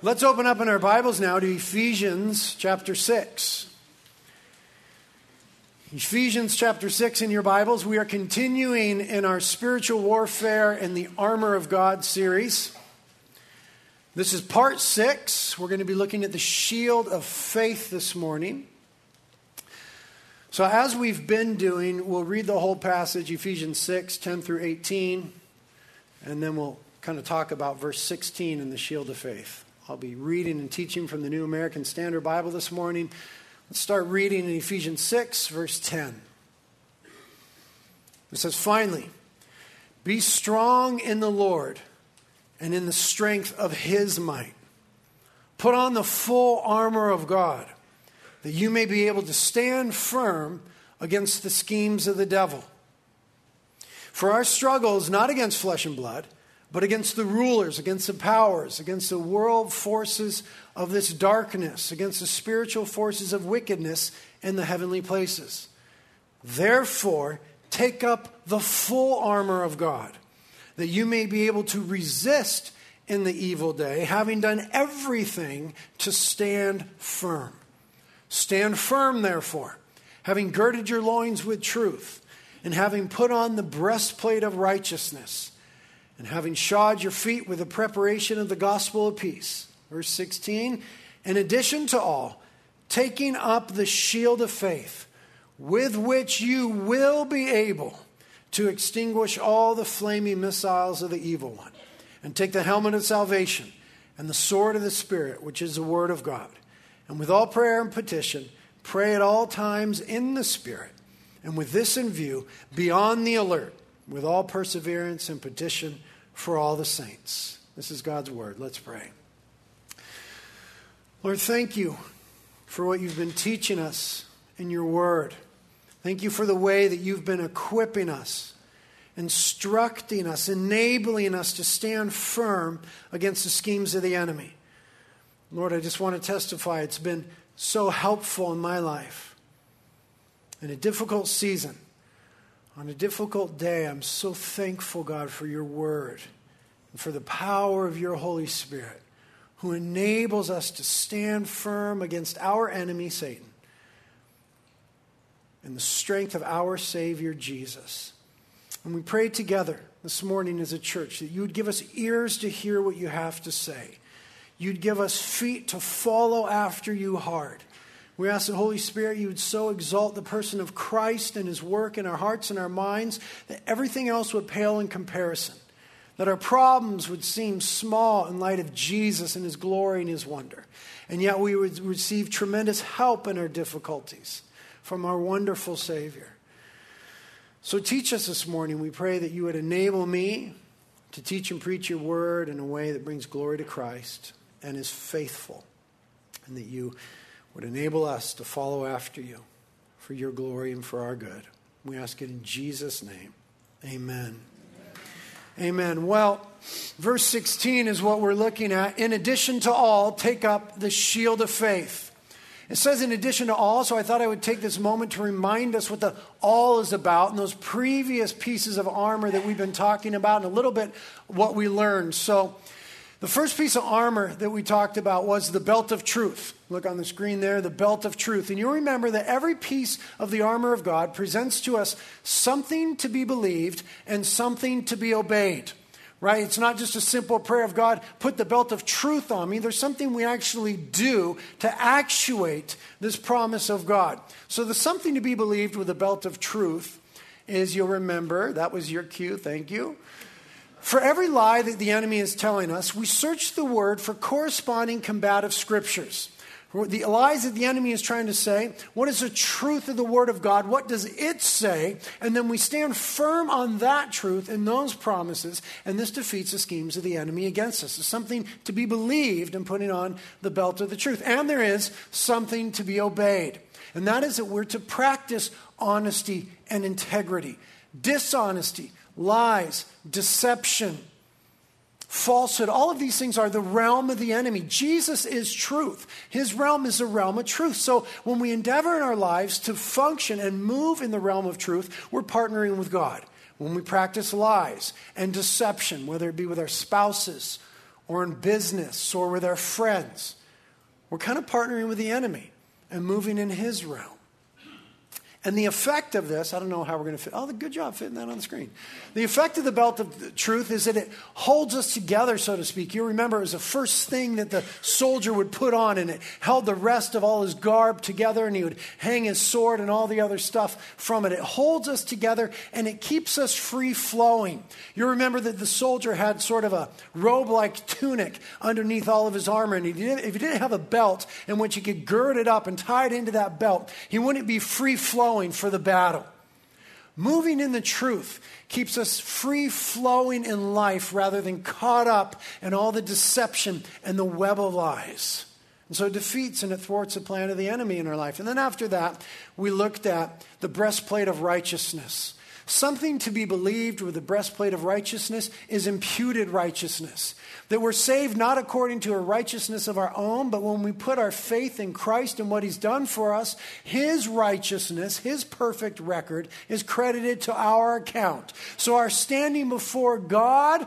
Let's open up in our Bibles now to Ephesians chapter 6. Ephesians chapter 6 in your Bibles. We are continuing in our spiritual warfare and the armor of God series. This is part 6. We're going to be looking at the shield of faith this morning. So, as we've been doing, we'll read the whole passage, Ephesians 6, 10 through 18, and then we'll kind of talk about verse 16 in the shield of faith. I'll be reading and teaching from the New American Standard Bible this morning. Let's start reading in Ephesians 6, verse 10. It says, Finally, be strong in the Lord and in the strength of his might. Put on the full armor of God, that you may be able to stand firm against the schemes of the devil. For our struggle is not against flesh and blood but against the rulers, against the powers, against the world forces of this darkness, against the spiritual forces of wickedness in the heavenly places. Therefore, take up the full armor of God, that you may be able to resist in the evil day, having done everything to stand firm. Stand firm, therefore, having girded your loins with truth, and having put on the breastplate of righteousness and having shod your feet with the preparation of the gospel of peace. Verse 16, in addition to all, taking up the shield of faith, with which you will be able to extinguish all the flaming missiles of the evil one, and take the helmet of salvation and the sword of the Spirit, which is the word of God. And with all prayer and petition, pray at all times in the Spirit. And with this in view, be on the alert with all perseverance and petition for all the saints. This is God's word. Let's pray. Lord, thank you for what you've been teaching us in your word. Thank you for the way that you've been equipping us, instructing us, enabling us to stand firm against the schemes of the enemy. Lord, I just want to testify it's been so helpful in my life. In a difficult season, on a difficult day, I'm so thankful, God, for your word and for the power of your Holy Spirit, who enables us to stand firm against our enemy, Satan, and the strength of our Savior, Jesus. And we pray together this morning as a church that you would give us ears to hear what you have to say. You'd give us feet to follow after you hard. We ask the Holy Spirit you would so exalt the person of Christ and his work in our hearts and our minds that everything else would pale in comparison. That our problems would seem small in light of Jesus and his glory and his wonder. And yet we would receive tremendous help in our difficulties from our wonderful Savior. So teach us this morning. We pray that you would enable me to teach and preach your word in a way that brings glory to Christ and is faithful. And that you would enable us to follow after you for your glory and for our good. We ask it in Jesus' name. Amen. Amen. Well, verse 16 is what we're looking at. In addition to all, take up the shield of faith. It says, in addition to all, so I thought I would take this moment to remind us what the all is about and those previous pieces of armor that we've been talking about and a little bit what we learned. So, the first piece of armor that we talked about was the belt of truth. Look on the screen there, the belt of truth. And you remember that every piece of the armor of God presents to us something to be believed and something to be obeyed. Right? It's not just a simple prayer of God, put the belt of truth on me. There's something we actually do to actuate this promise of God. So the something to be believed with the belt of truth is you'll remember, that was your cue, thank you for every lie that the enemy is telling us, we search the word for corresponding combative scriptures. The lies that the enemy is trying to say, what is the truth of the Word of God? What does it say? And then we stand firm on that truth and those promises, and this defeats the schemes of the enemy against us. It's something to be believed and putting on the belt of the truth. And there is something to be obeyed, and that is that we're to practice honesty and integrity. Dishonesty, lies, deception, falsehood, all of these things are the realm of the enemy. Jesus is truth. His realm is the realm of truth. So when we endeavor in our lives to function and move in the realm of truth, we're partnering with God. When we practice lies and deception, whether it be with our spouses or in business or with our friends, we're kind of partnering with the enemy and moving in his realm. And the effect of this, I don't know how we're going to fit. Oh, good job fitting that on the screen. The effect of the belt of truth is that it holds us together, so to speak. You remember it was the first thing that the soldier would put on, and it held the rest of all his garb together, and he would hang his sword and all the other stuff from it. It holds us together, and it keeps us free flowing. You remember that the soldier had sort of a robe like tunic underneath all of his armor, and he didn't, if he didn't have a belt in which he could gird it up and tie it into that belt, he wouldn't be free flowing flowing for the battle. Moving in the truth keeps us free flowing in life rather than caught up in all the deception and the web of lies. And so it defeats and it thwarts the plan of the enemy in our life. And then after that, we looked at the breastplate of righteousness. Something to be believed with the breastplate of righteousness is imputed righteousness. That we're saved not according to a righteousness of our own, but when we put our faith in Christ and what He's done for us, His righteousness, His perfect record, is credited to our account. So our standing before God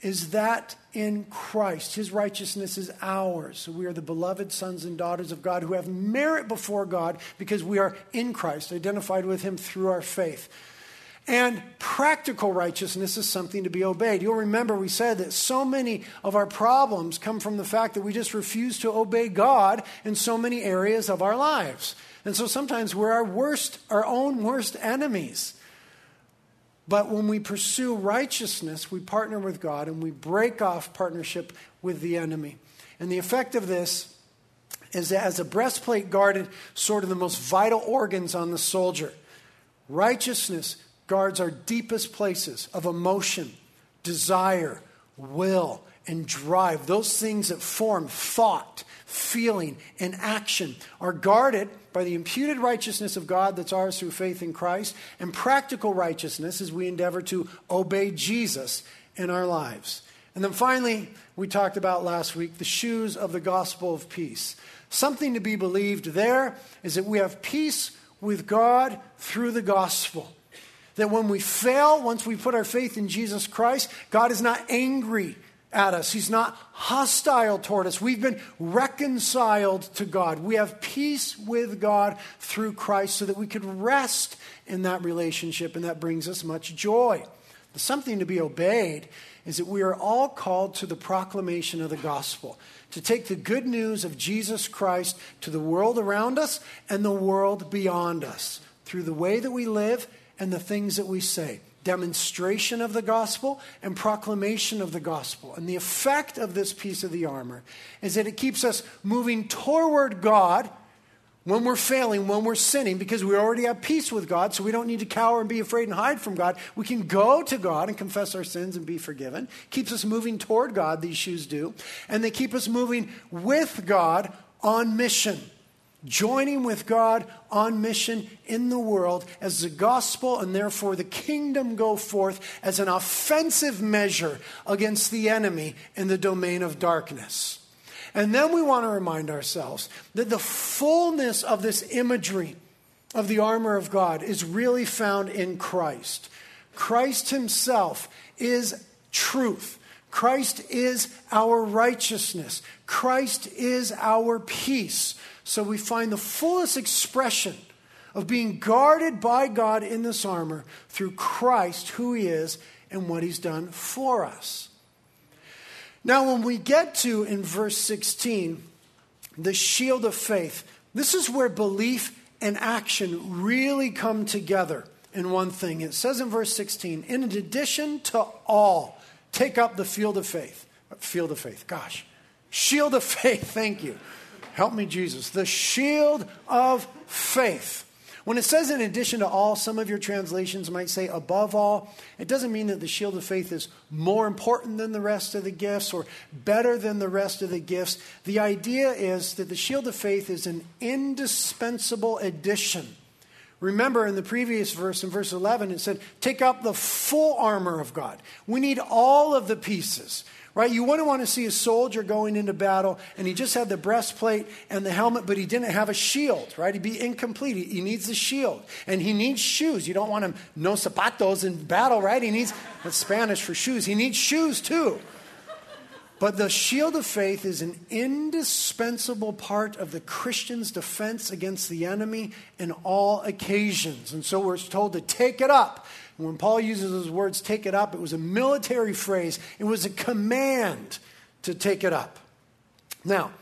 is that in Christ. His righteousness is ours. So we are the beloved sons and daughters of God who have merit before God because we are in Christ, identified with Him through our faith. And practical righteousness is something to be obeyed. You'll remember we said that so many of our problems come from the fact that we just refuse to obey God in so many areas of our lives. And so sometimes we're our worst, our own worst enemies. But when we pursue righteousness, we partner with God and we break off partnership with the enemy. And the effect of this is that as a breastplate guarded sort of the most vital organs on the soldier, righteousness guards our deepest places of emotion, desire, will, and drive. Those things that form thought, feeling, and action are guarded by the imputed righteousness of God that's ours through faith in Christ, and practical righteousness as we endeavor to obey Jesus in our lives. And then finally, we talked about last week the shoes of the gospel of peace. Something to be believed there is that we have peace with God through the gospel. That when we fail, once we put our faith in Jesus Christ, God is not angry at us. He's not hostile toward us. We've been reconciled to God. We have peace with God through Christ so that we could rest in that relationship, and that brings us much joy. But something to be obeyed is that we are all called to the proclamation of the gospel, to take the good news of Jesus Christ to the world around us and the world beyond us through the way that we live and the things that we say demonstration of the gospel and proclamation of the gospel. And the effect of this piece of the armor is that it keeps us moving toward God when we're failing, when we're sinning, because we already have peace with God, so we don't need to cower and be afraid and hide from God. We can go to God and confess our sins and be forgiven. Keeps us moving toward God, these shoes do. And they keep us moving with God on mission joining with God on mission in the world as the gospel and therefore the kingdom go forth as an offensive measure against the enemy in the domain of darkness. And then we want to remind ourselves that the fullness of this imagery of the armor of God is really found in Christ. Christ Himself is truth. Christ is our righteousness. Christ is our peace. So we find the fullest expression of being guarded by God in this armor through Christ, who He is, and what He's done for us. Now, when we get to in verse 16, the shield of faith, this is where belief and action really come together in one thing. It says in verse 16, in addition to all, take up the field of faith. Field of faith, gosh. Shield of faith, thank you. Help me, Jesus. The shield of faith. When it says in addition to all, some of your translations might say above all. It doesn't mean that the shield of faith is more important than the rest of the gifts or better than the rest of the gifts. The idea is that the shield of faith is an indispensable addition. Remember in the previous verse, in verse 11, it said, Take up the full armor of God. We need all of the pieces right? You wouldn't want to see a soldier going into battle and he just had the breastplate and the helmet, but he didn't have a shield, right? He'd be incomplete. He, he needs a shield and he needs shoes. You don't want him no zapatos in battle, right? He needs that's Spanish for shoes. He needs shoes too. But the shield of faith is an indispensable part of the Christian's defense against the enemy in all occasions. And so we're told to take it up. And when Paul uses those words, take it up, it was a military phrase, it was a command to take it up. Now,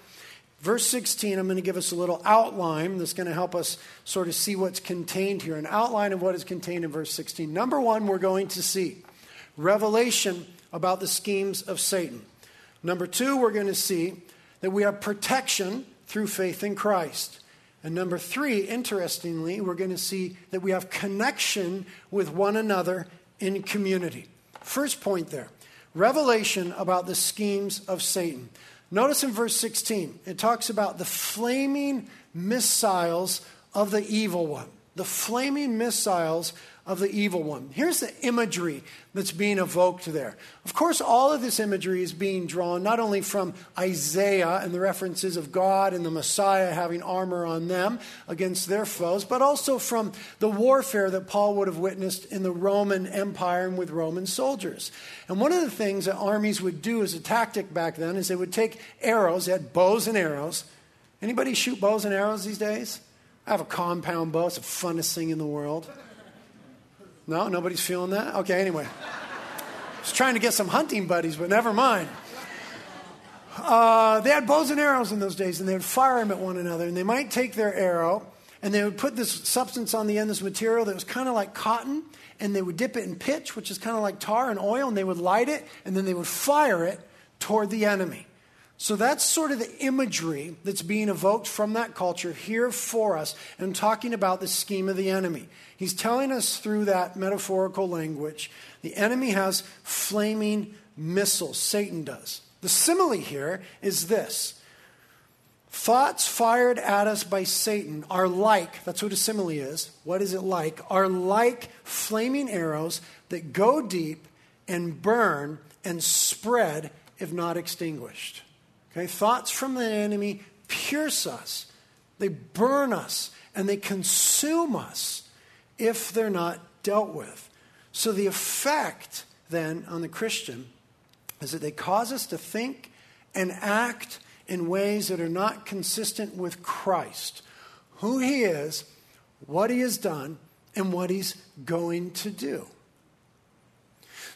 verse 16, I'm going to give us a little outline that's going to help us sort of see what's contained here. An outline of what is contained in verse 16. Number one, we're going to see revelation about the schemes of Satan. Number two, we're going to see that we have protection through faith in Christ. And number three, interestingly, we're going to see that we have connection with one another in community. First point there revelation about the schemes of Satan. Notice in verse 16, it talks about the flaming missiles of the evil one. The flaming missiles of the evil one. Here's the imagery that's being evoked there. Of course, all of this imagery is being drawn not only from Isaiah and the references of God and the Messiah having armor on them against their foes, but also from the warfare that Paul would have witnessed in the Roman Empire and with Roman soldiers. And one of the things that armies would do as a tactic back then is they would take arrows, they had bows and arrows. Anybody shoot bows and arrows these days? I have a compound bow, it's the funnest thing in the world. No, nobody's feeling that? Okay, anyway. I was trying to get some hunting buddies, but never mind. Uh, they had bows and arrows in those days, and they would fire them at one another. And they might take their arrow, and they would put this substance on the end, this material that was kind of like cotton, and they would dip it in pitch, which is kind of like tar and oil, and they would light it, and then they would fire it toward the enemy. So that's sort of the imagery that's being evoked from that culture here for us and talking about the scheme of the enemy. He's telling us through that metaphorical language the enemy has flaming missiles, Satan does. The simile here is this thoughts fired at us by Satan are like, that's what a simile is. What is it like? Are like flaming arrows that go deep and burn and spread if not extinguished. Okay, thoughts from the enemy pierce us, they burn us, and they consume us if they're not dealt with. So the effect then on the Christian is that they cause us to think and act in ways that are not consistent with Christ, who he is, what he has done, and what he's going to do.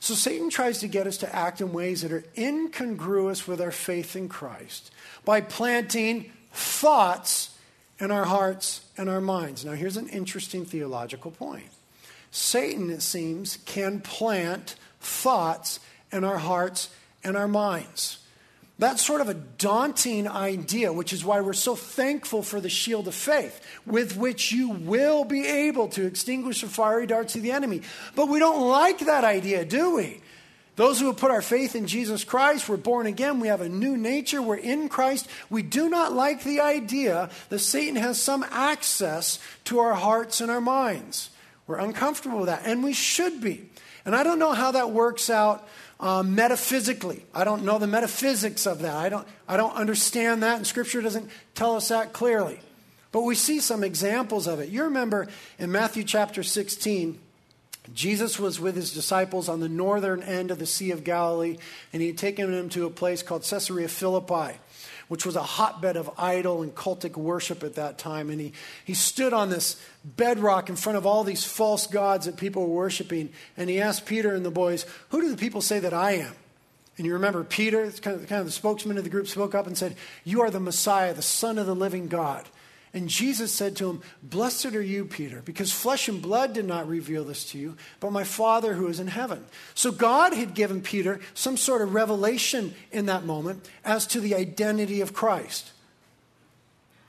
So Satan tries to get us to act in ways that are incongruous with our faith in Christ by planting thoughts in our hearts and our minds. Now, here's an interesting theological point Satan, it seems, can plant thoughts in our hearts and our minds. That's sort of a daunting idea, which is why we're so thankful for the shield of faith, with which you will be able to extinguish the fiery darts of the enemy. But we don't like that idea, do we? Those who have put our faith in Jesus Christ, we're born again, we have a new nature, we're in Christ. We do not like the idea that Satan has some access to our hearts and our minds. We're uncomfortable with that, and we should be. And I don't know how that works out um, metaphysically. I don't know the metaphysics of that. I don't, I don't understand that, and Scripture doesn't tell us that clearly. But we see some examples of it. You remember in Matthew chapter 16, Jesus was with his disciples on the northern end of the Sea of Galilee, and he had taken them to a place called Caesarea Philippi which was a hotbed of idol and cultic worship at that time. And he, he stood on this bedrock in front of all these false gods that people were worshiping. And he asked Peter and the boys, Who do the people say that I am? And you remember Peter, kind of, kind of the spokesman of the group, spoke up and said, You are the Messiah, the Son of the living God. And Jesus said to him, Blessed are you, Peter, because flesh and blood did not reveal this to you, but my Father who is in heaven. So God had given Peter some sort of revelation in that moment as to the identity of Christ.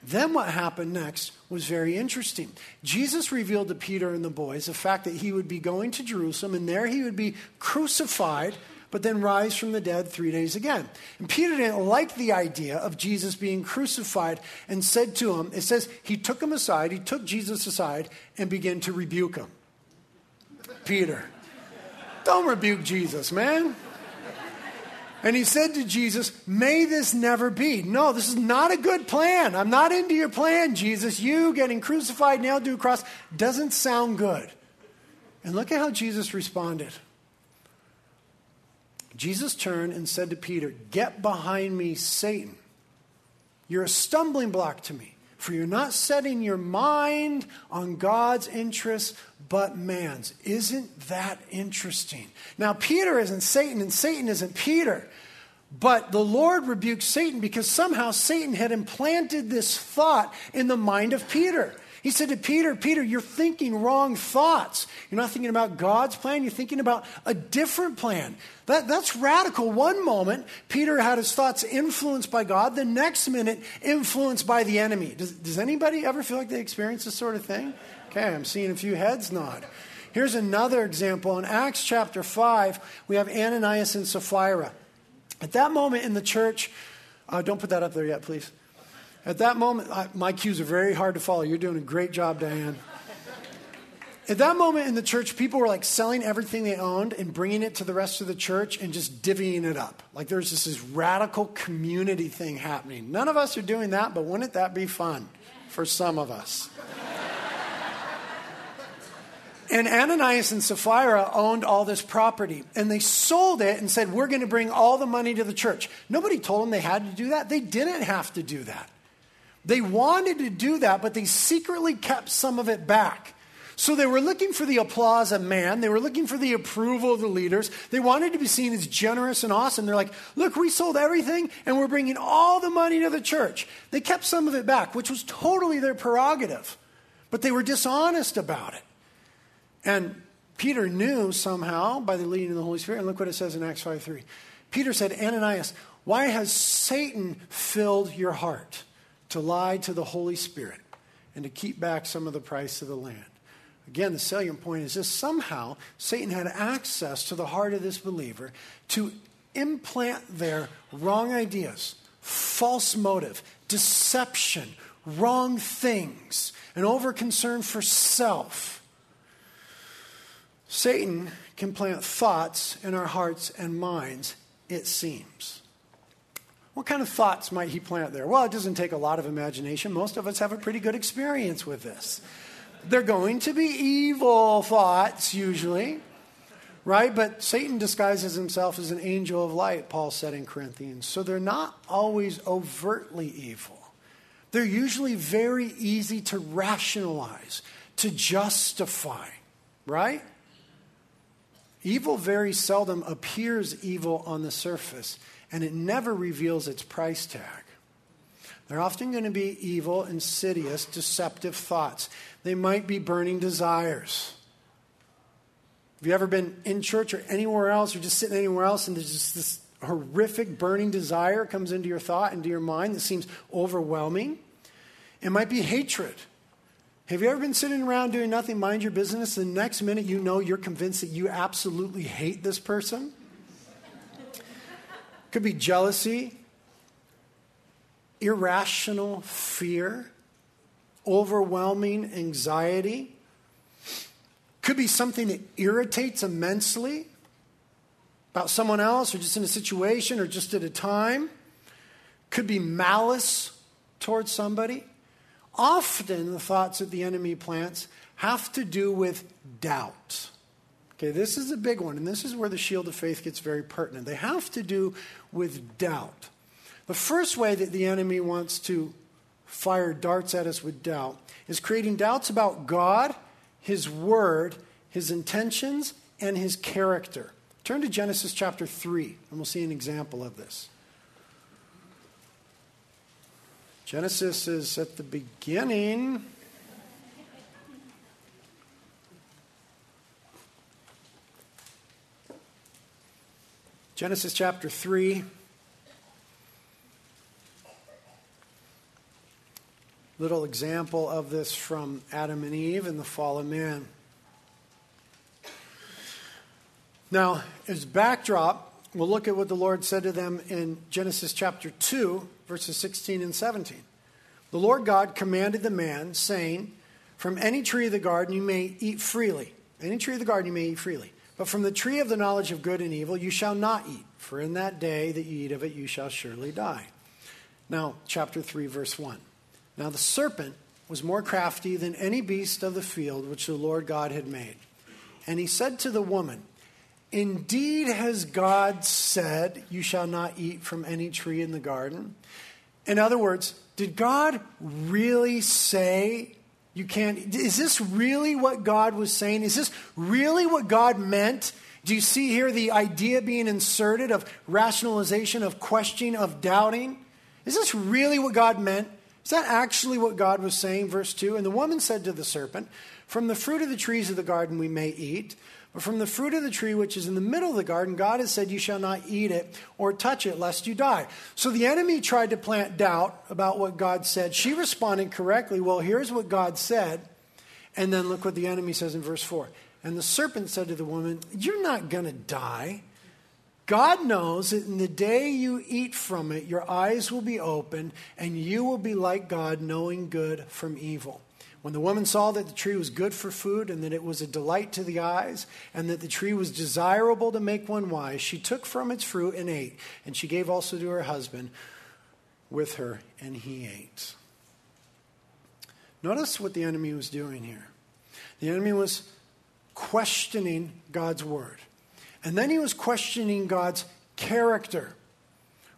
Then what happened next was very interesting. Jesus revealed to Peter and the boys the fact that he would be going to Jerusalem and there he would be crucified but then rise from the dead three days again. And Peter didn't like the idea of Jesus being crucified and said to him, it says, he took him aside, he took Jesus aside and began to rebuke him. Peter, don't rebuke Jesus, man. And he said to Jesus, May this never be. No, this is not a good plan. I'm not into your plan, Jesus. You getting crucified, nailed to a cross doesn't sound good. And look at how Jesus responded. Jesus turned and said to Peter, Get behind me, Satan. You're a stumbling block to me, for you're not setting your mind on God's interests, but man's. Isn't that interesting? Now, Peter isn't Satan, and Satan isn't Peter. But the Lord rebuked Satan because somehow Satan had implanted this thought in the mind of Peter. He said to Peter, Peter, you're thinking wrong thoughts. You're not thinking about God's plan, you're thinking about a different plan. That, that's radical. One moment, Peter had his thoughts influenced by God, the next minute, influenced by the enemy. Does, does anybody ever feel like they experience this sort of thing? Okay, I'm seeing a few heads nod. Here's another example. In Acts chapter 5, we have Ananias and Sapphira. At that moment in the church, uh, don't put that up there yet, please. At that moment, I, my cues are very hard to follow. You're doing a great job, Diane. At that moment in the church, people were like selling everything they owned and bringing it to the rest of the church and just divvying it up. Like there's this radical community thing happening. None of us are doing that, but wouldn't that be fun for some of us? And Ananias and Sapphira owned all this property, and they sold it and said, We're going to bring all the money to the church. Nobody told them they had to do that. They didn't have to do that. They wanted to do that, but they secretly kept some of it back. So they were looking for the applause of man. They were looking for the approval of the leaders. They wanted to be seen as generous and awesome. They're like, look, we sold everything and we're bringing all the money to the church. They kept some of it back, which was totally their prerogative, but they were dishonest about it. And Peter knew somehow by the leading of the Holy Spirit. And look what it says in Acts 5 3. Peter said, Ananias, why has Satan filled your heart to lie to the Holy Spirit and to keep back some of the price of the land? Again, the salient point is this somehow Satan had access to the heart of this believer to implant their wrong ideas, false motive, deception, wrong things, an over concern for self Satan can plant thoughts in our hearts and minds, it seems. What kind of thoughts might he plant there? Well, it doesn't take a lot of imagination. Most of us have a pretty good experience with this. They're going to be evil thoughts, usually, right? But Satan disguises himself as an angel of light, Paul said in Corinthians. So they're not always overtly evil. They're usually very easy to rationalize, to justify, right? Evil very seldom appears evil on the surface, and it never reveals its price tag. They're often going to be evil, insidious, deceptive thoughts. They might be burning desires. Have you ever been in church or anywhere else or just sitting anywhere else and there's just this horrific burning desire comes into your thought, into your mind that seems overwhelming? It might be hatred. Have you ever been sitting around doing nothing, mind your business, and the next minute you know you're convinced that you absolutely hate this person? Could be jealousy, irrational fear, overwhelming anxiety. Could be something that irritates immensely about someone else or just in a situation or just at a time. Could be malice towards somebody. Often, the thoughts that the enemy plants have to do with doubt. Okay, this is a big one, and this is where the shield of faith gets very pertinent. They have to do with doubt. The first way that the enemy wants to fire darts at us with doubt is creating doubts about God, His Word, His intentions, and His character. Turn to Genesis chapter 3, and we'll see an example of this. Genesis is at the beginning. Genesis chapter 3. Little example of this from Adam and Eve and the fall of man. Now, as backdrop, we'll look at what the Lord said to them in Genesis chapter 2, verses 16 and 17. The Lord God commanded the man, saying, From any tree of the garden you may eat freely. Any tree of the garden you may eat freely. But from the tree of the knowledge of good and evil you shall not eat, for in that day that you eat of it you shall surely die. Now, chapter 3, verse 1. Now the serpent was more crafty than any beast of the field which the Lord God had made. And he said to the woman, Indeed, has God said, You shall not eat from any tree in the garden? In other words, did God really say you can't? Is this really what God was saying? Is this really what God meant? Do you see here the idea being inserted of rationalization, of questioning, of doubting? Is this really what God meant? Is that actually what God was saying? Verse 2 And the woman said to the serpent, From the fruit of the trees of the garden we may eat. But from the fruit of the tree which is in the middle of the garden, God has said, You shall not eat it or touch it, lest you die. So the enemy tried to plant doubt about what God said. She responded correctly, Well, here's what God said. And then look what the enemy says in verse 4. And the serpent said to the woman, You're not going to die. God knows that in the day you eat from it, your eyes will be opened, and you will be like God, knowing good from evil. When the woman saw that the tree was good for food and that it was a delight to the eyes and that the tree was desirable to make one wise, she took from its fruit and ate. And she gave also to her husband with her, and he ate. Notice what the enemy was doing here. The enemy was questioning God's word. And then he was questioning God's character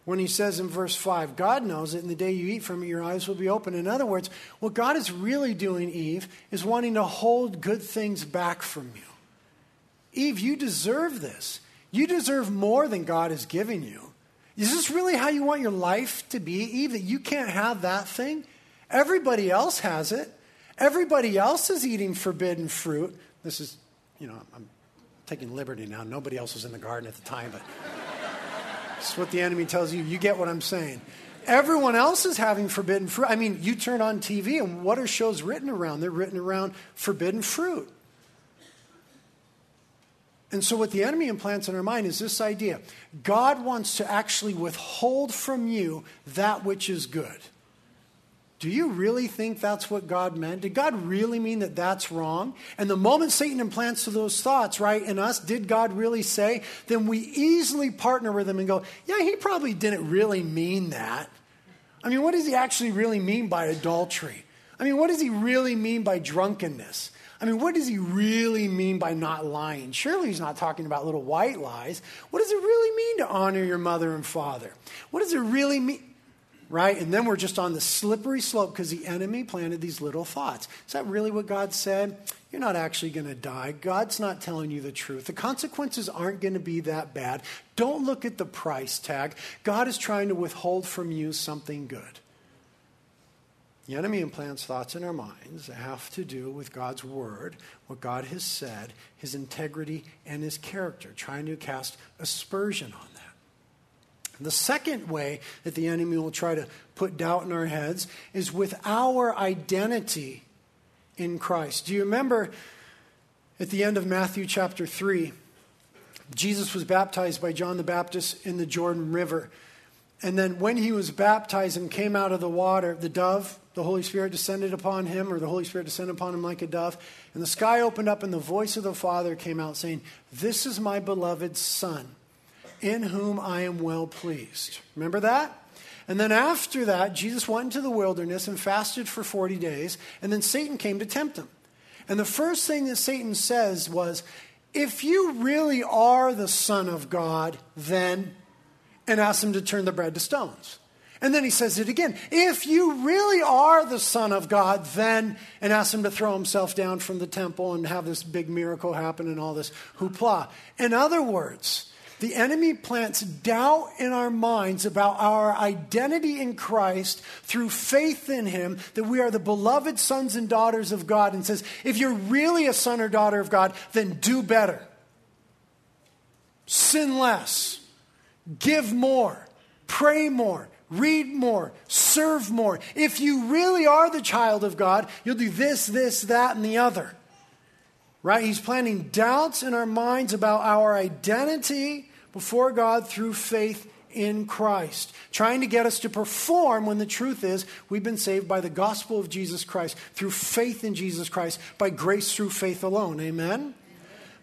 when he says in verse 5, God knows that in the day you eat from it, your eyes will be open. In other words, what God is really doing, Eve, is wanting to hold good things back from you. Eve, you deserve this. You deserve more than God is giving you. Is this really how you want your life to be, Eve, that you can't have that thing? Everybody else has it. Everybody else is eating forbidden fruit. This is, you know, I'm taking liberty now. Nobody else was in the garden at the time, but. That's what the enemy tells you. You get what I'm saying. Everyone else is having forbidden fruit. I mean, you turn on TV and what are shows written around? They're written around forbidden fruit. And so, what the enemy implants in our mind is this idea God wants to actually withhold from you that which is good. Do you really think that's what God meant? Did God really mean that that's wrong? And the moment Satan implants those thoughts, right, in us, did God really say? Then we easily partner with him and go, yeah, he probably didn't really mean that. I mean, what does he actually really mean by adultery? I mean, what does he really mean by drunkenness? I mean, what does he really mean by not lying? Surely he's not talking about little white lies. What does it really mean to honor your mother and father? What does it really mean? Right? And then we're just on the slippery slope because the enemy planted these little thoughts. Is that really what God said? You're not actually going to die. God's not telling you the truth. The consequences aren't going to be that bad. Don't look at the price tag. God is trying to withhold from you something good. The enemy implants thoughts in our minds that have to do with God's word, what God has said, his integrity, and his character, trying to cast aspersion on that. The second way that the enemy will try to put doubt in our heads is with our identity in Christ. Do you remember at the end of Matthew chapter 3, Jesus was baptized by John the Baptist in the Jordan River. And then when he was baptized and came out of the water, the dove, the Holy Spirit descended upon him, or the Holy Spirit descended upon him like a dove. And the sky opened up, and the voice of the Father came out saying, This is my beloved Son in whom I am well pleased. Remember that? And then after that, Jesus went into the wilderness and fasted for 40 days, and then Satan came to tempt him. And the first thing that Satan says was, If you really are the Son of God, then, and asked him to turn the bread to stones. And then he says it again. If you really are the Son of God, then, and ask him to throw himself down from the temple and have this big miracle happen and all this hoopla. In other words, the enemy plants doubt in our minds about our identity in Christ through faith in Him, that we are the beloved sons and daughters of God, and says, if you're really a son or daughter of God, then do better. Sin less. Give more. Pray more. Read more. Serve more. If you really are the child of God, you'll do this, this, that, and the other. Right? He's planting doubts in our minds about our identity before God through faith in Christ, trying to get us to perform when the truth is we've been saved by the gospel of Jesus Christ, through faith in Jesus Christ, by grace through faith alone. Amen?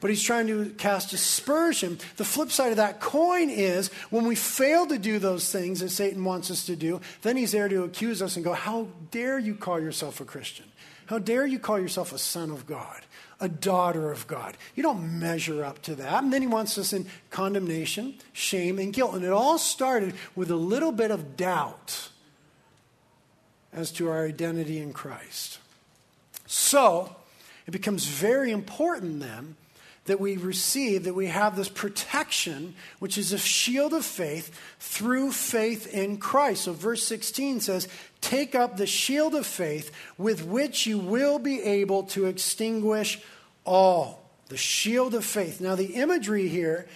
But he's trying to cast aspersion. The flip side of that coin is when we fail to do those things that Satan wants us to do, then he's there to accuse us and go, How dare you call yourself a Christian? How dare you call yourself a son of God? A daughter of God. You don't measure up to that. And then he wants us in condemnation, shame, and guilt. And it all started with a little bit of doubt as to our identity in Christ. So, it becomes very important then that we receive, that we have this protection, which is a shield of faith through faith in Christ. So, verse 16 says, Take up the shield of faith with which you will be able to extinguish all. The shield of faith. Now, the imagery here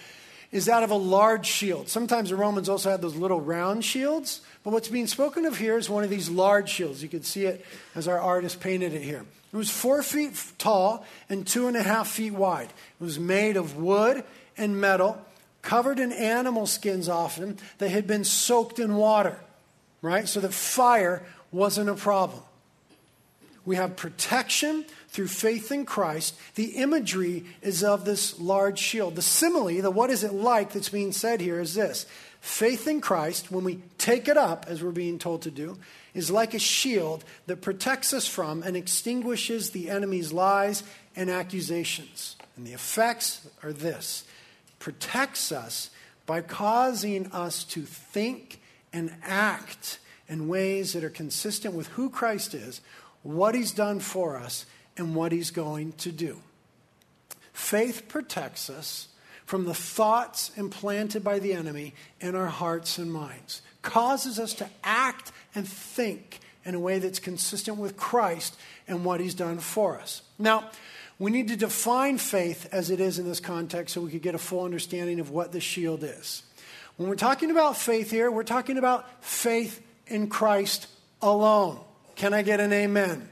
is that of a large shield. Sometimes the Romans also had those little round shields, but what's being spoken of here is one of these large shields. You can see it as our artist painted it here. It was four feet tall and two and a half feet wide. It was made of wood and metal, covered in animal skins often that had been soaked in water, right? So that fire wasn't a problem. We have protection through faith in Christ. The imagery is of this large shield. The simile, the what is it like that's being said here is this faith in Christ, when we take it up, as we're being told to do, is like a shield that protects us from and extinguishes the enemy's lies and accusations. And the effects are this protects us by causing us to think and act in ways that are consistent with who Christ is, what he's done for us, and what he's going to do. Faith protects us from the thoughts implanted by the enemy in our hearts and minds, causes us to act and think in a way that's consistent with Christ and what he's done for us. Now, we need to define faith as it is in this context so we could get a full understanding of what the shield is. When we're talking about faith here, we're talking about faith in Christ alone. Can I get an amen? amen?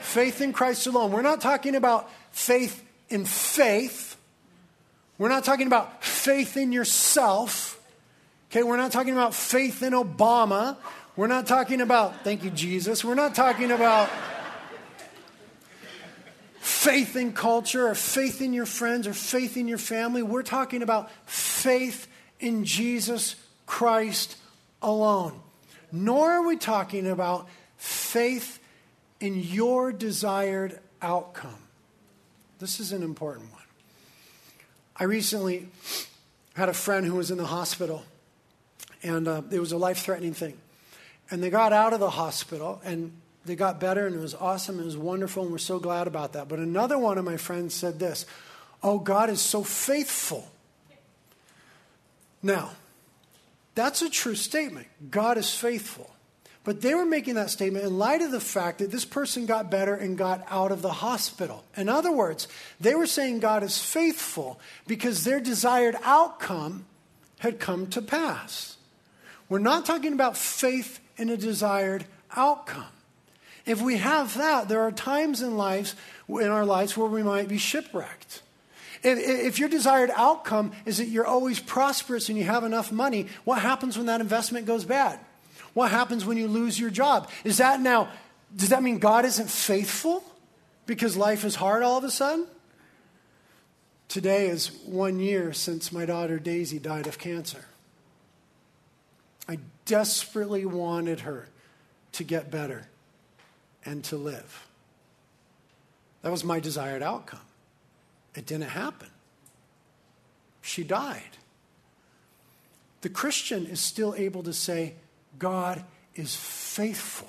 Faith in Christ alone. We're not talking about faith in faith. We're not talking about faith in yourself. Okay, we're not talking about faith in Obama. We're not talking about, thank you, Jesus. We're not talking about faith in culture or faith in your friends or faith in your family. We're talking about faith in Jesus Christ alone. Nor are we talking about faith in your desired outcome. This is an important one. I recently had a friend who was in the hospital, and uh, it was a life threatening thing. And they got out of the hospital and they got better, and it was awesome. It was wonderful, and we're so glad about that. But another one of my friends said this Oh, God is so faithful. Now, that's a true statement. God is faithful. But they were making that statement in light of the fact that this person got better and got out of the hospital. In other words, they were saying God is faithful because their desired outcome had come to pass. We're not talking about faith in a desired outcome. If we have that, there are times in lives in our lives where we might be shipwrecked. If, if, your desired outcome is that you're always prosperous and you have enough money, what happens when that investment goes bad? What happens when you lose your job? Is that now, does that mean God isn't faithful because life is hard all of a sudden? Today is one year since my daughter Daisy died of cancer. I desperately wanted her to get better and to live. That was my desired outcome. It didn't happen. She died. The Christian is still able to say, God is faithful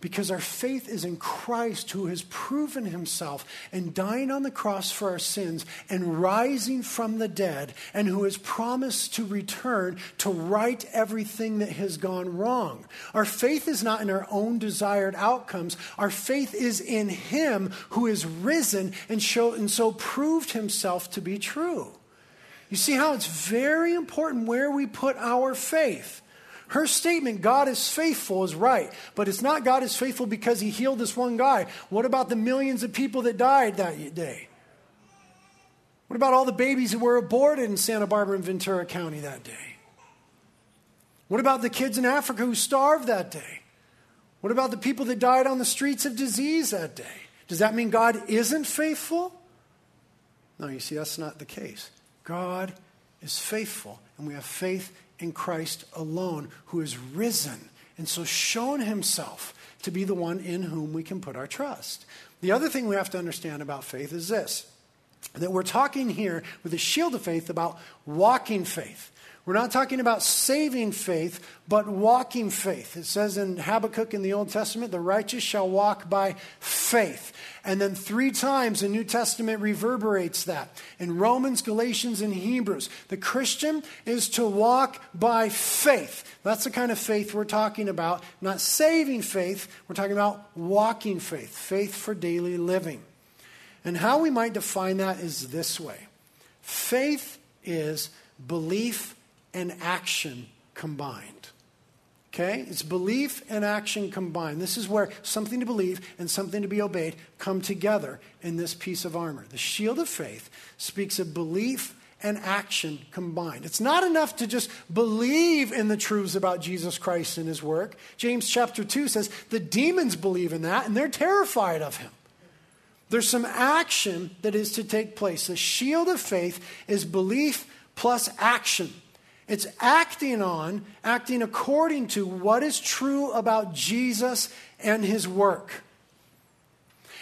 because our faith is in Christ who has proven himself and dying on the cross for our sins and rising from the dead and who has promised to return to right everything that has gone wrong. Our faith is not in our own desired outcomes. Our faith is in him who is risen and, show, and so proved himself to be true. You see how it's very important where we put our faith. Her statement, God is faithful, is right. But it's not God is faithful because he healed this one guy. What about the millions of people that died that day? What about all the babies that were aborted in Santa Barbara and Ventura County that day? What about the kids in Africa who starved that day? What about the people that died on the streets of disease that day? Does that mean God isn't faithful? No, you see, that's not the case. God is faithful, and we have faith in Christ alone, who is risen and so shown himself to be the one in whom we can put our trust. The other thing we have to understand about faith is this that we're talking here with the shield of faith about walking faith. We're not talking about saving faith, but walking faith. It says in Habakkuk in the Old Testament, the righteous shall walk by faith. And then three times the New Testament reverberates that. In Romans, Galatians, and Hebrews, the Christian is to walk by faith. That's the kind of faith we're talking about. Not saving faith, we're talking about walking faith, faith for daily living. And how we might define that is this way faith is belief and action combined. Okay? It's belief and action combined. This is where something to believe and something to be obeyed come together in this piece of armor. The shield of faith speaks of belief and action combined. It's not enough to just believe in the truths about Jesus Christ and his work. James chapter 2 says the demons believe in that and they're terrified of him. There's some action that is to take place. The shield of faith is belief plus action. It's acting on, acting according to what is true about Jesus and his work.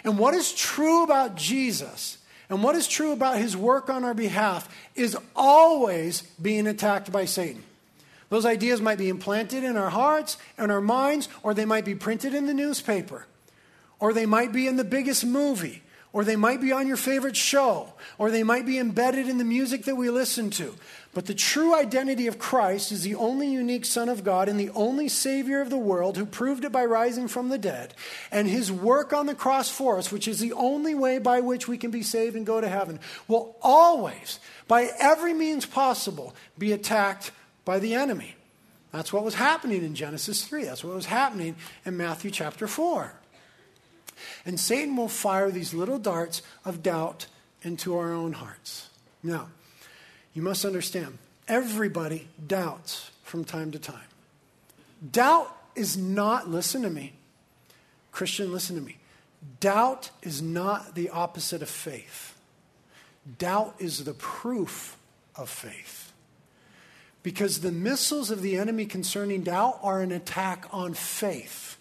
And what is true about Jesus and what is true about his work on our behalf is always being attacked by Satan. Those ideas might be implanted in our hearts and our minds, or they might be printed in the newspaper, or they might be in the biggest movie, or they might be on your favorite show, or they might be embedded in the music that we listen to. But the true identity of Christ is the only unique Son of God and the only Savior of the world who proved it by rising from the dead. And his work on the cross for us, which is the only way by which we can be saved and go to heaven, will always, by every means possible, be attacked by the enemy. That's what was happening in Genesis 3. That's what was happening in Matthew chapter 4. And Satan will fire these little darts of doubt into our own hearts. Now, you must understand, everybody doubts from time to time. Doubt is not, listen to me, Christian, listen to me. Doubt is not the opposite of faith. Doubt is the proof of faith. Because the missiles of the enemy concerning doubt are an attack on faith.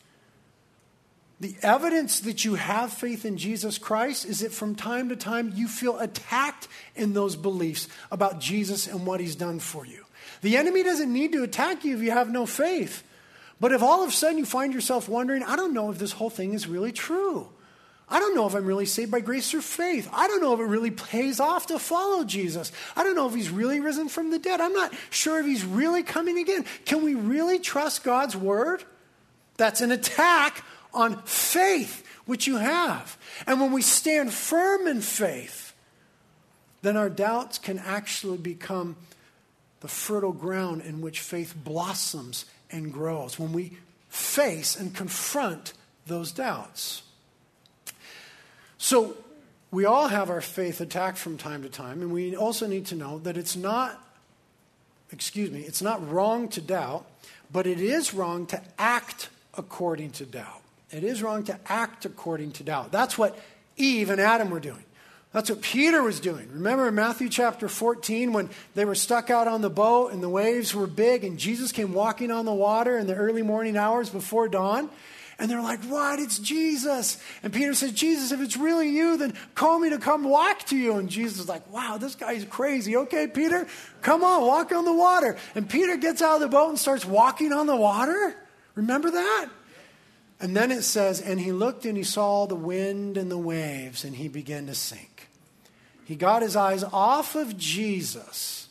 The evidence that you have faith in Jesus Christ is that from time to time you feel attacked in those beliefs about Jesus and what he's done for you. The enemy doesn't need to attack you if you have no faith. But if all of a sudden you find yourself wondering, I don't know if this whole thing is really true. I don't know if I'm really saved by grace through faith. I don't know if it really pays off to follow Jesus. I don't know if he's really risen from the dead. I'm not sure if he's really coming again. Can we really trust God's word? That's an attack on faith, which you have. And when we stand firm in faith, then our doubts can actually become the fertile ground in which faith blossoms and grows. When we face and confront those doubts. So, we all have our faith attacked from time to time, and we also need to know that it's not, excuse me, it's not wrong to doubt, but it is wrong to act according to doubt. It is wrong to act according to doubt. That's what Eve and Adam were doing. That's what Peter was doing. Remember in Matthew chapter 14 when they were stuck out on the boat and the waves were big and Jesus came walking on the water in the early morning hours before dawn? And they're like, What? It's Jesus. And Peter says, Jesus, if it's really you, then call me to come walk to you. And Jesus is like, Wow, this guy's crazy. Okay, Peter, come on, walk on the water. And Peter gets out of the boat and starts walking on the water. Remember that? And then it says, and he looked and he saw the wind and the waves, and he began to sink. He got his eyes off of Jesus,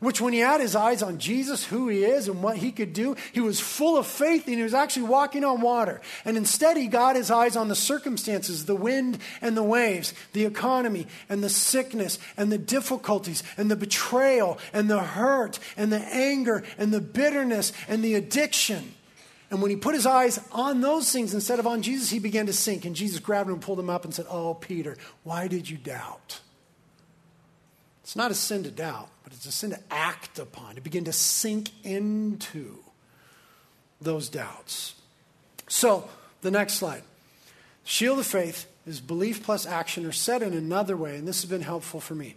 which when he had his eyes on Jesus, who he is and what he could do, he was full of faith and he was actually walking on water. And instead, he got his eyes on the circumstances, the wind and the waves, the economy and the sickness and the difficulties and the betrayal and the hurt and the anger and the bitterness and the addiction. And when he put his eyes on those things instead of on Jesus, he began to sink. And Jesus grabbed him and pulled him up and said, Oh, Peter, why did you doubt? It's not a sin to doubt, but it's a sin to act upon, to begin to sink into those doubts. So, the next slide. Shield of faith is belief plus action, or said in another way, and this has been helpful for me.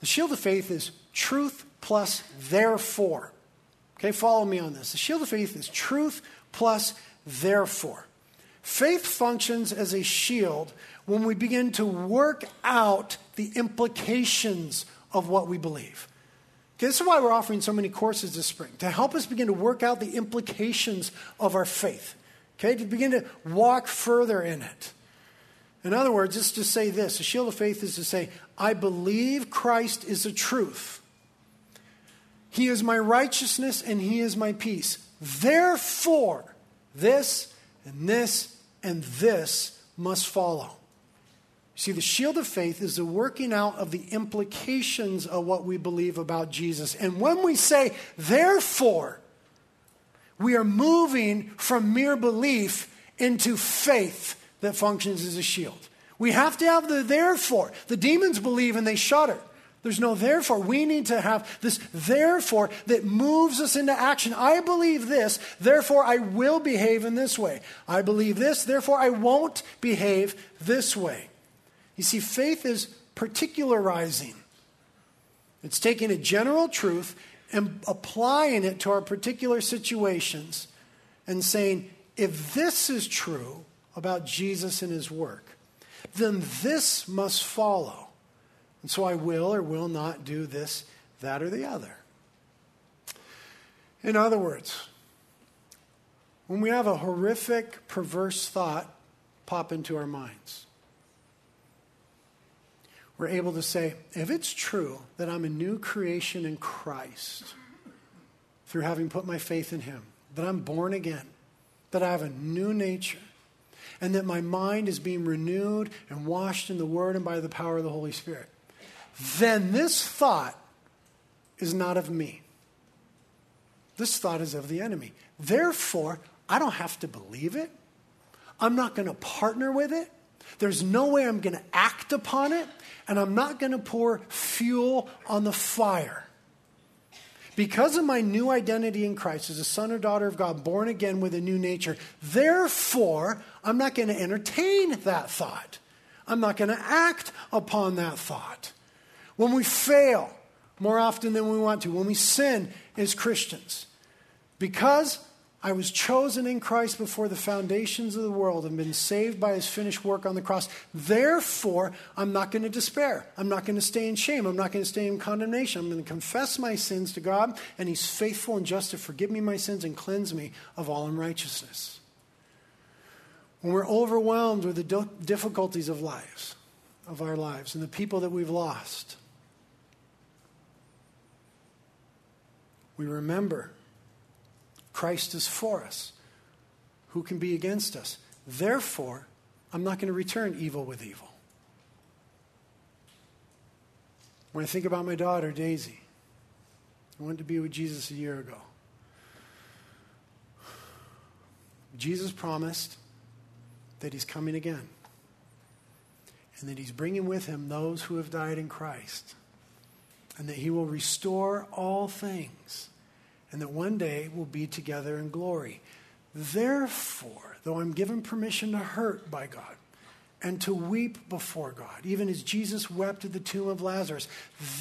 The shield of faith is truth plus therefore. Okay, follow me on this. The shield of faith is truth plus therefore. Faith functions as a shield when we begin to work out the implications of what we believe. Okay, this is why we're offering so many courses this spring, to help us begin to work out the implications of our faith. Okay, to begin to walk further in it. In other words, it's to say this the shield of faith is to say, I believe Christ is the truth. He is my righteousness and He is my peace. Therefore, this and this and this must follow. See, the shield of faith is the working out of the implications of what we believe about Jesus. And when we say, therefore, we are moving from mere belief into faith that functions as a shield. We have to have the therefore. The demons believe and they shudder. There's no therefore. We need to have this therefore that moves us into action. I believe this, therefore I will behave in this way. I believe this, therefore I won't behave this way. You see, faith is particularizing, it's taking a general truth and applying it to our particular situations and saying, if this is true about Jesus and his work, then this must follow. And so I will or will not do this, that, or the other. In other words, when we have a horrific, perverse thought pop into our minds, we're able to say, if it's true that I'm a new creation in Christ through having put my faith in Him, that I'm born again, that I have a new nature, and that my mind is being renewed and washed in the Word and by the power of the Holy Spirit, then this thought is not of me. This thought is of the enemy. Therefore, I don't have to believe it. I'm not going to partner with it. There's no way I'm going to act upon it. And I'm not going to pour fuel on the fire. Because of my new identity in Christ as a son or daughter of God, born again with a new nature, therefore, I'm not going to entertain that thought. I'm not going to act upon that thought. When we fail more often than we want to, when we sin as Christians, because I was chosen in Christ before the foundations of the world and been saved by his finished work on the cross. Therefore, I'm not going to despair. I'm not going to stay in shame. I'm not going to stay in condemnation. I'm going to confess my sins to God, and he's faithful and just to forgive me my sins and cleanse me of all unrighteousness. When we're overwhelmed with the difficulties of lives, of our lives, and the people that we've lost, we remember Christ is for us. Who can be against us? Therefore, I'm not going to return evil with evil. When I think about my daughter, Daisy, I went to be with Jesus a year ago. Jesus promised that he's coming again and that he's bringing with him those who have died in Christ and that he will restore all things, and that one day we'll be together in glory. Therefore, though I'm given permission to hurt by God and to weep before God, even as Jesus wept at the tomb of Lazarus,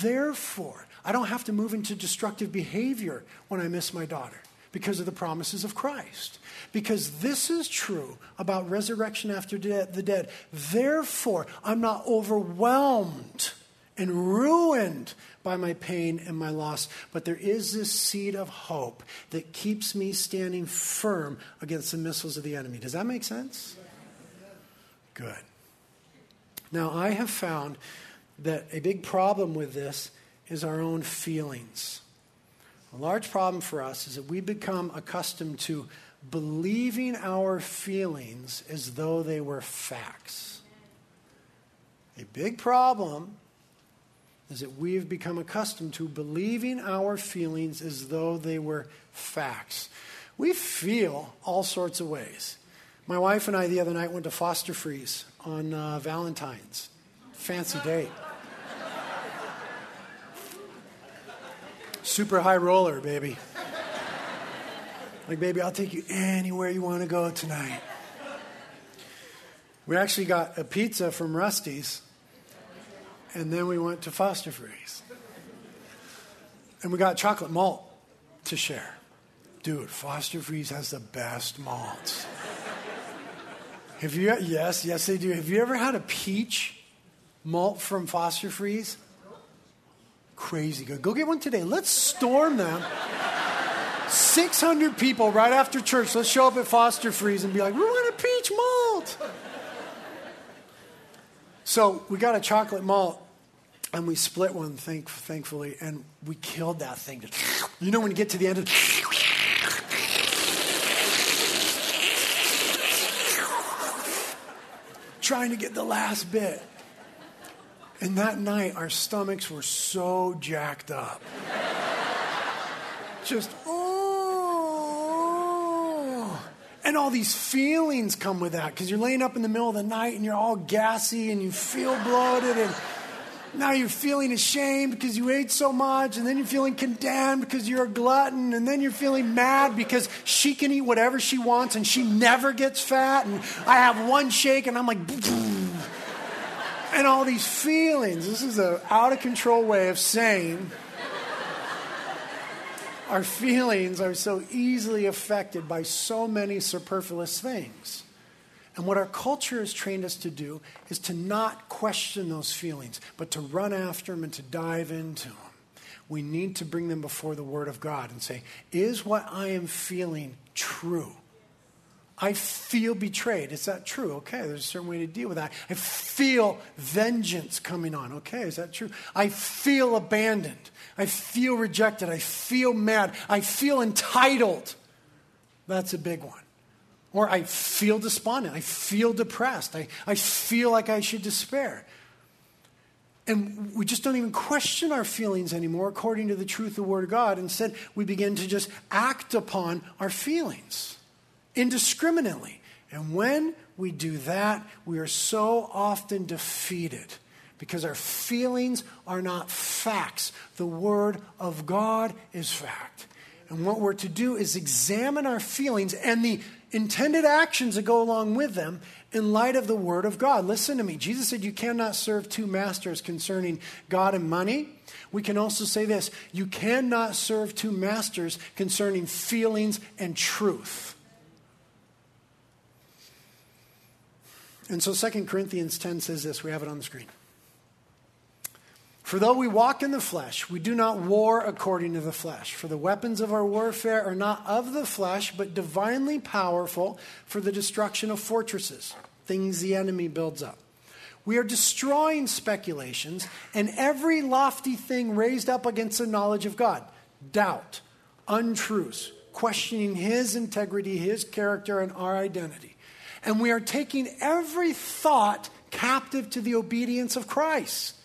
therefore, I don't have to move into destructive behavior when I miss my daughter because of the promises of Christ. Because this is true about resurrection after de- the dead. Therefore, I'm not overwhelmed and ruined by my pain and my loss. But there is this seed of hope that keeps me standing firm against the missiles of the enemy. Does that make sense? Good. Now, I have found that a big problem with this is our own feelings. A large problem for us is that we become accustomed to believing our feelings as though they were facts. A big problem is that we've become accustomed to believing our feelings as though they were facts. We feel all sorts of ways. My wife and I the other night went to Foster Freeze on uh, Valentine's. Fancy date. Super high roller, baby. Like, baby, I'll take you anywhere you want to go tonight. We actually got a pizza from Rusty's and then we went to Foster Freeze. And we got chocolate malt to share. Dude, Foster Freeze has the best malts. Have you? Yes, yes, they do. Have you ever had a peach malt from Foster Freeze? Crazy good. Go get one today. Let's storm them. 600 people right after church. Let's show up at Foster Freeze and be like, we want a peach malt. So we got a chocolate malt and we split one, thank, thankfully, and we killed that thing. You know, when you get to the end of trying to get the last bit. And that night, our stomachs were so jacked up. Just, oh. And all these feelings come with that because you're laying up in the middle of the night and you're all gassy and you feel bloated and now you're feeling ashamed because you ate so much, and then you're feeling condemned because you're a glutton, and then you're feeling mad because she can eat whatever she wants and she never gets fat, and I have one shake and I'm like, and all these feelings. This is an out of control way of saying our feelings are so easily affected by so many superfluous things. And what our culture has trained us to do is to not question those feelings, but to run after them and to dive into them. We need to bring them before the Word of God and say, Is what I am feeling true? I feel betrayed. Is that true? Okay, there's a certain way to deal with that. I feel vengeance coming on. Okay, is that true? I feel abandoned. I feel rejected. I feel mad. I feel entitled. That's a big one. Or I feel despondent. I feel depressed. I, I feel like I should despair. And we just don't even question our feelings anymore according to the truth of the Word of God. Instead, we begin to just act upon our feelings indiscriminately. And when we do that, we are so often defeated because our feelings are not facts. The Word of God is fact. And what we're to do is examine our feelings and the intended actions that go along with them in light of the Word of God. Listen to me. Jesus said you cannot serve two masters concerning God and money. We can also say this you cannot serve two masters concerning feelings and truth. And so 2 Corinthians 10 says this. We have it on the screen. For though we walk in the flesh, we do not war according to the flesh. For the weapons of our warfare are not of the flesh, but divinely powerful for the destruction of fortresses, things the enemy builds up. We are destroying speculations and every lofty thing raised up against the knowledge of God doubt, untruths, questioning His integrity, His character, and our identity. And we are taking every thought captive to the obedience of Christ.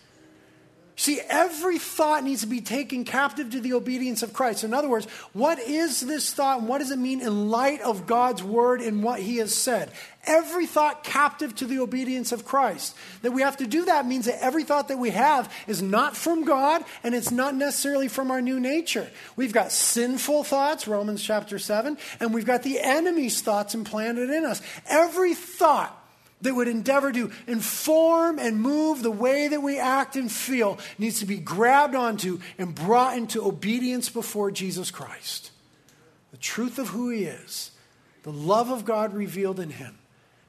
See, every thought needs to be taken captive to the obedience of Christ. In other words, what is this thought and what does it mean in light of God's word and what he has said? Every thought captive to the obedience of Christ. That we have to do that means that every thought that we have is not from God and it's not necessarily from our new nature. We've got sinful thoughts, Romans chapter 7, and we've got the enemy's thoughts implanted in us. Every thought that would endeavor to inform and move the way that we act and feel needs to be grabbed onto and brought into obedience before Jesus Christ. The truth of who He is, the love of God revealed in Him,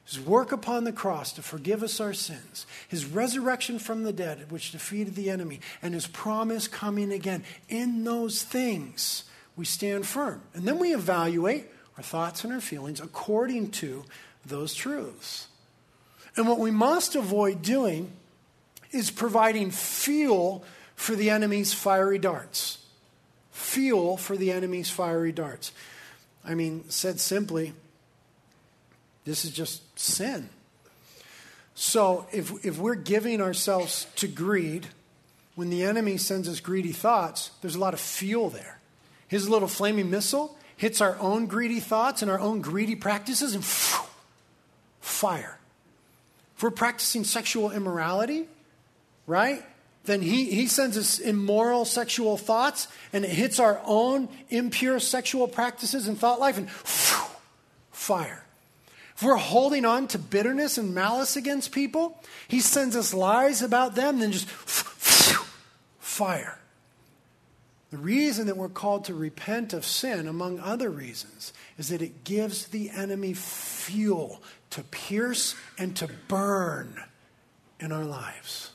His work upon the cross to forgive us our sins, His resurrection from the dead, which defeated the enemy, and His promise coming again. In those things, we stand firm. And then we evaluate our thoughts and our feelings according to those truths. And what we must avoid doing is providing fuel for the enemy's fiery darts. Fuel for the enemy's fiery darts. I mean, said simply, this is just sin. So if, if we're giving ourselves to greed, when the enemy sends us greedy thoughts, there's a lot of fuel there. His little flaming missile hits our own greedy thoughts and our own greedy practices, and phew, fire. If we're practicing sexual immorality, right? Then he, he sends us immoral sexual thoughts and it hits our own impure sexual practices and thought life and whew, fire. If we're holding on to bitterness and malice against people, he sends us lies about them, then just whew, fire. The reason that we're called to repent of sin, among other reasons, is that it gives the enemy fuel to pierce and to burn in our lives.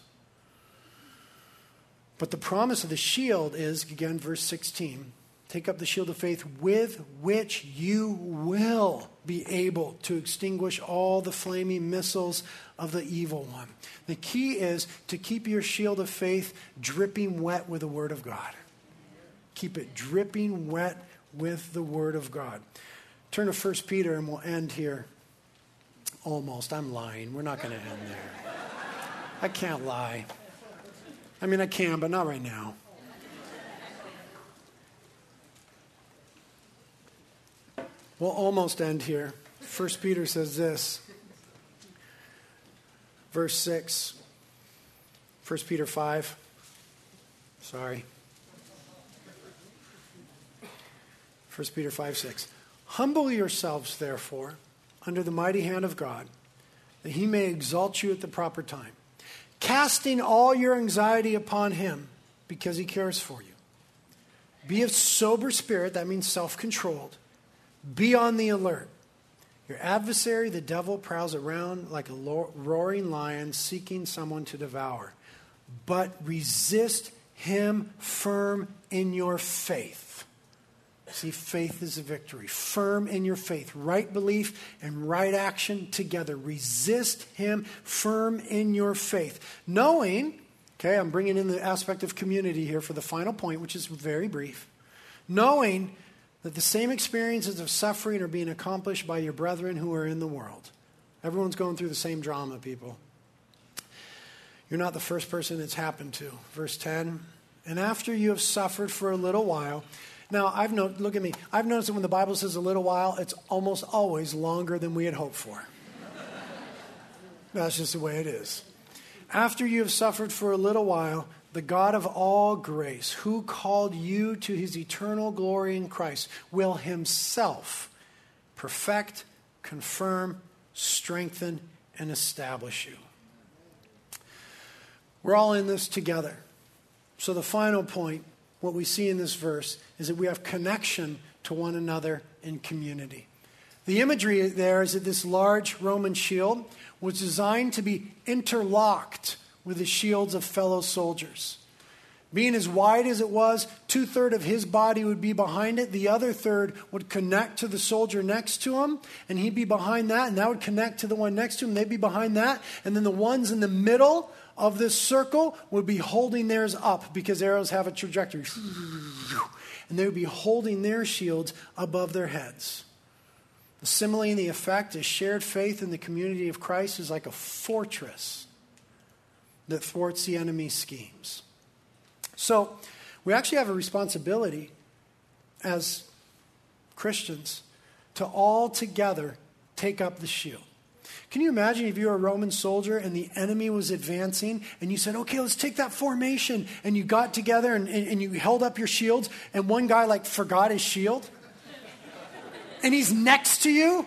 But the promise of the shield is, again, verse 16 take up the shield of faith with which you will be able to extinguish all the flaming missiles of the evil one. The key is to keep your shield of faith dripping wet with the Word of God. Keep it dripping wet with the Word of God. Turn to 1 Peter and we'll end here. Almost. I'm lying. We're not going to end there. I can't lie. I mean, I can, but not right now. We'll almost end here. 1 Peter says this. Verse 6. 1 Peter 5. Sorry. 1 Peter 5 6. Humble yourselves, therefore, under the mighty hand of God, that he may exalt you at the proper time, casting all your anxiety upon him because he cares for you. Be of sober spirit, that means self controlled. Be on the alert. Your adversary, the devil, prowls around like a roaring lion seeking someone to devour. But resist him firm in your faith See, faith is a victory. Firm in your faith. Right belief and right action together. Resist him firm in your faith. Knowing, okay, I'm bringing in the aspect of community here for the final point, which is very brief. Knowing that the same experiences of suffering are being accomplished by your brethren who are in the world. Everyone's going through the same drama, people. You're not the first person it's happened to. Verse 10 And after you have suffered for a little while, now, I've no, look at me. I've noticed that when the Bible says a little while, it's almost always longer than we had hoped for. That's just the way it is. After you have suffered for a little while, the God of all grace, who called you to his eternal glory in Christ, will himself perfect, confirm, strengthen, and establish you. We're all in this together. So, the final point what we see in this verse is that we have connection to one another in community. The imagery there is that this large Roman shield was designed to be interlocked with the shields of fellow soldiers. Being as wide as it was, two thirds of his body would be behind it. The other third would connect to the soldier next to him, and he'd be behind that, and that would connect to the one next to him. They'd be behind that. And then the ones in the middle of this circle would be holding theirs up because arrows have a trajectory. And they would be holding their shields above their heads. The simile and the effect is shared faith in the community of Christ is like a fortress that thwarts the enemy's schemes. So, we actually have a responsibility as Christians to all together take up the shield. Can you imagine if you were a Roman soldier and the enemy was advancing and you said, okay, let's take that formation and you got together and, and, and you held up your shields and one guy like forgot his shield and he's next to you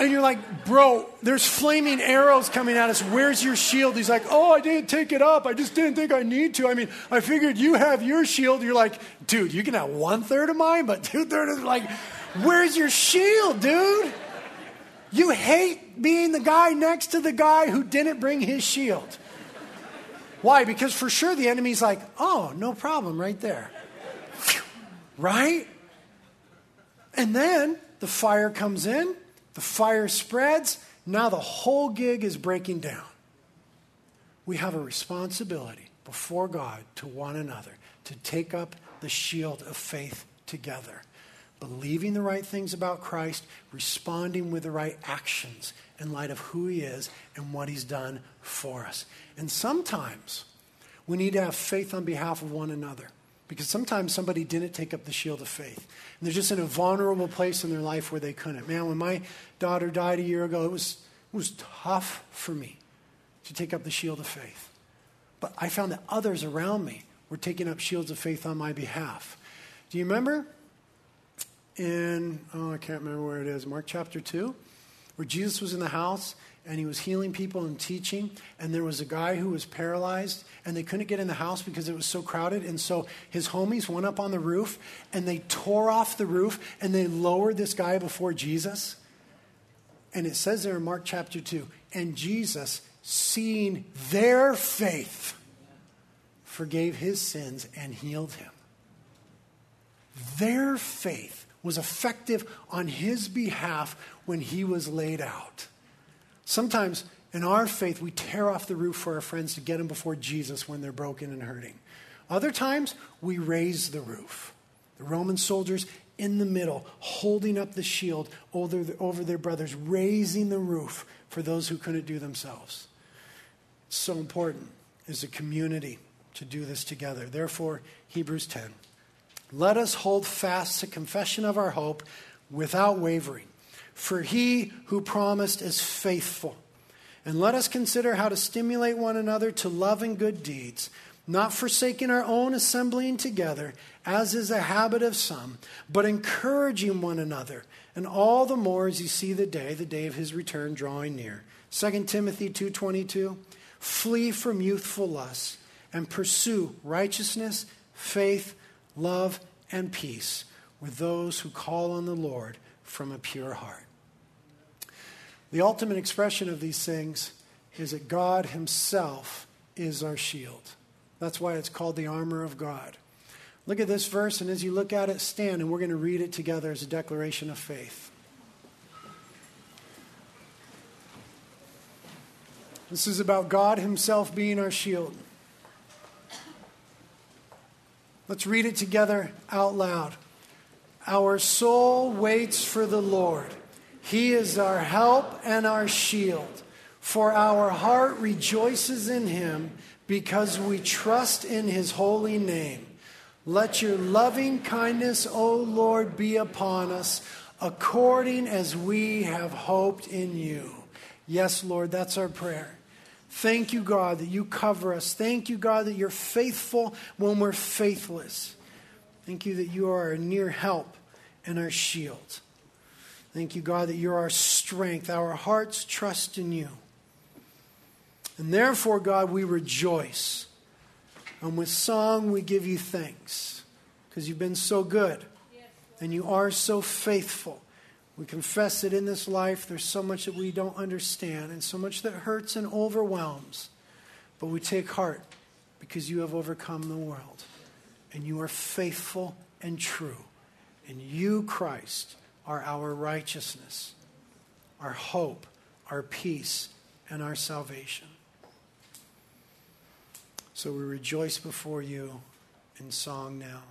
and you're like, bro, there's flaming arrows coming at us. Where's your shield? He's like, oh, I didn't take it up. I just didn't think I need to. I mean, I figured you have your shield. You're like, dude, you can have one third of mine, but two thirds is like, where's your shield, dude? You hate being the guy next to the guy who didn't bring his shield. Why? Because for sure the enemy's like, oh, no problem right there. Right? And then the fire comes in, the fire spreads, now the whole gig is breaking down. We have a responsibility before God to one another to take up the shield of faith together believing the right things about Christ, responding with the right actions in light of who He is and what He's done for us. And sometimes we need to have faith on behalf of one another because sometimes somebody didn't take up the shield of faith. And they're just in a vulnerable place in their life where they couldn't. Man, when my daughter died a year ago, it was, it was tough for me to take up the shield of faith. But I found that others around me were taking up shields of faith on my behalf. Do you remember in, oh, I can't remember where it is, Mark chapter 2, where Jesus was in the house and he was healing people and teaching. And there was a guy who was paralyzed and they couldn't get in the house because it was so crowded. And so his homies went up on the roof and they tore off the roof and they lowered this guy before Jesus. And it says there in Mark chapter 2 and Jesus, seeing their faith, forgave his sins and healed him. Their faith was effective on his behalf when he was laid out. Sometimes in our faith, we tear off the roof for our friends to get them before Jesus when they're broken and hurting. Other times, we raise the roof. The Roman soldiers in the middle, holding up the shield over, over their brothers, raising the roof for those who couldn't do themselves. It's so important as a community to do this together. Therefore, Hebrews 10. Let us hold fast to confession of our hope without wavering. For he who promised is faithful. And let us consider how to stimulate one another to love and good deeds, not forsaking our own assembling together, as is a habit of some, but encouraging one another, and all the more as you see the day, the day of his return drawing near. 2 Timothy 2:22 Flee from youthful lusts and pursue righteousness, faith, love, and peace with those who call on the Lord from a pure heart. The ultimate expression of these things is that God Himself is our shield. That's why it's called the armor of God. Look at this verse, and as you look at it, stand, and we're going to read it together as a declaration of faith. This is about God Himself being our shield. Let's read it together out loud. Our soul waits for the Lord. He is our help and our shield. For our heart rejoices in him because we trust in his holy name. Let your loving kindness, O Lord, be upon us according as we have hoped in you. Yes, Lord, that's our prayer. Thank you, God, that you cover us. Thank you, God, that you're faithful when we're faithless. Thank you that you are a near help and our shield. Thank you, God, that you're our strength. Our hearts trust in you. And therefore, God, we rejoice. And with song, we give you thanks because you've been so good and you are so faithful. We confess that in this life there's so much that we don't understand and so much that hurts and overwhelms. But we take heart because you have overcome the world. And you are faithful and true. And you, Christ, are our righteousness, our hope, our peace, and our salvation. So we rejoice before you in song now.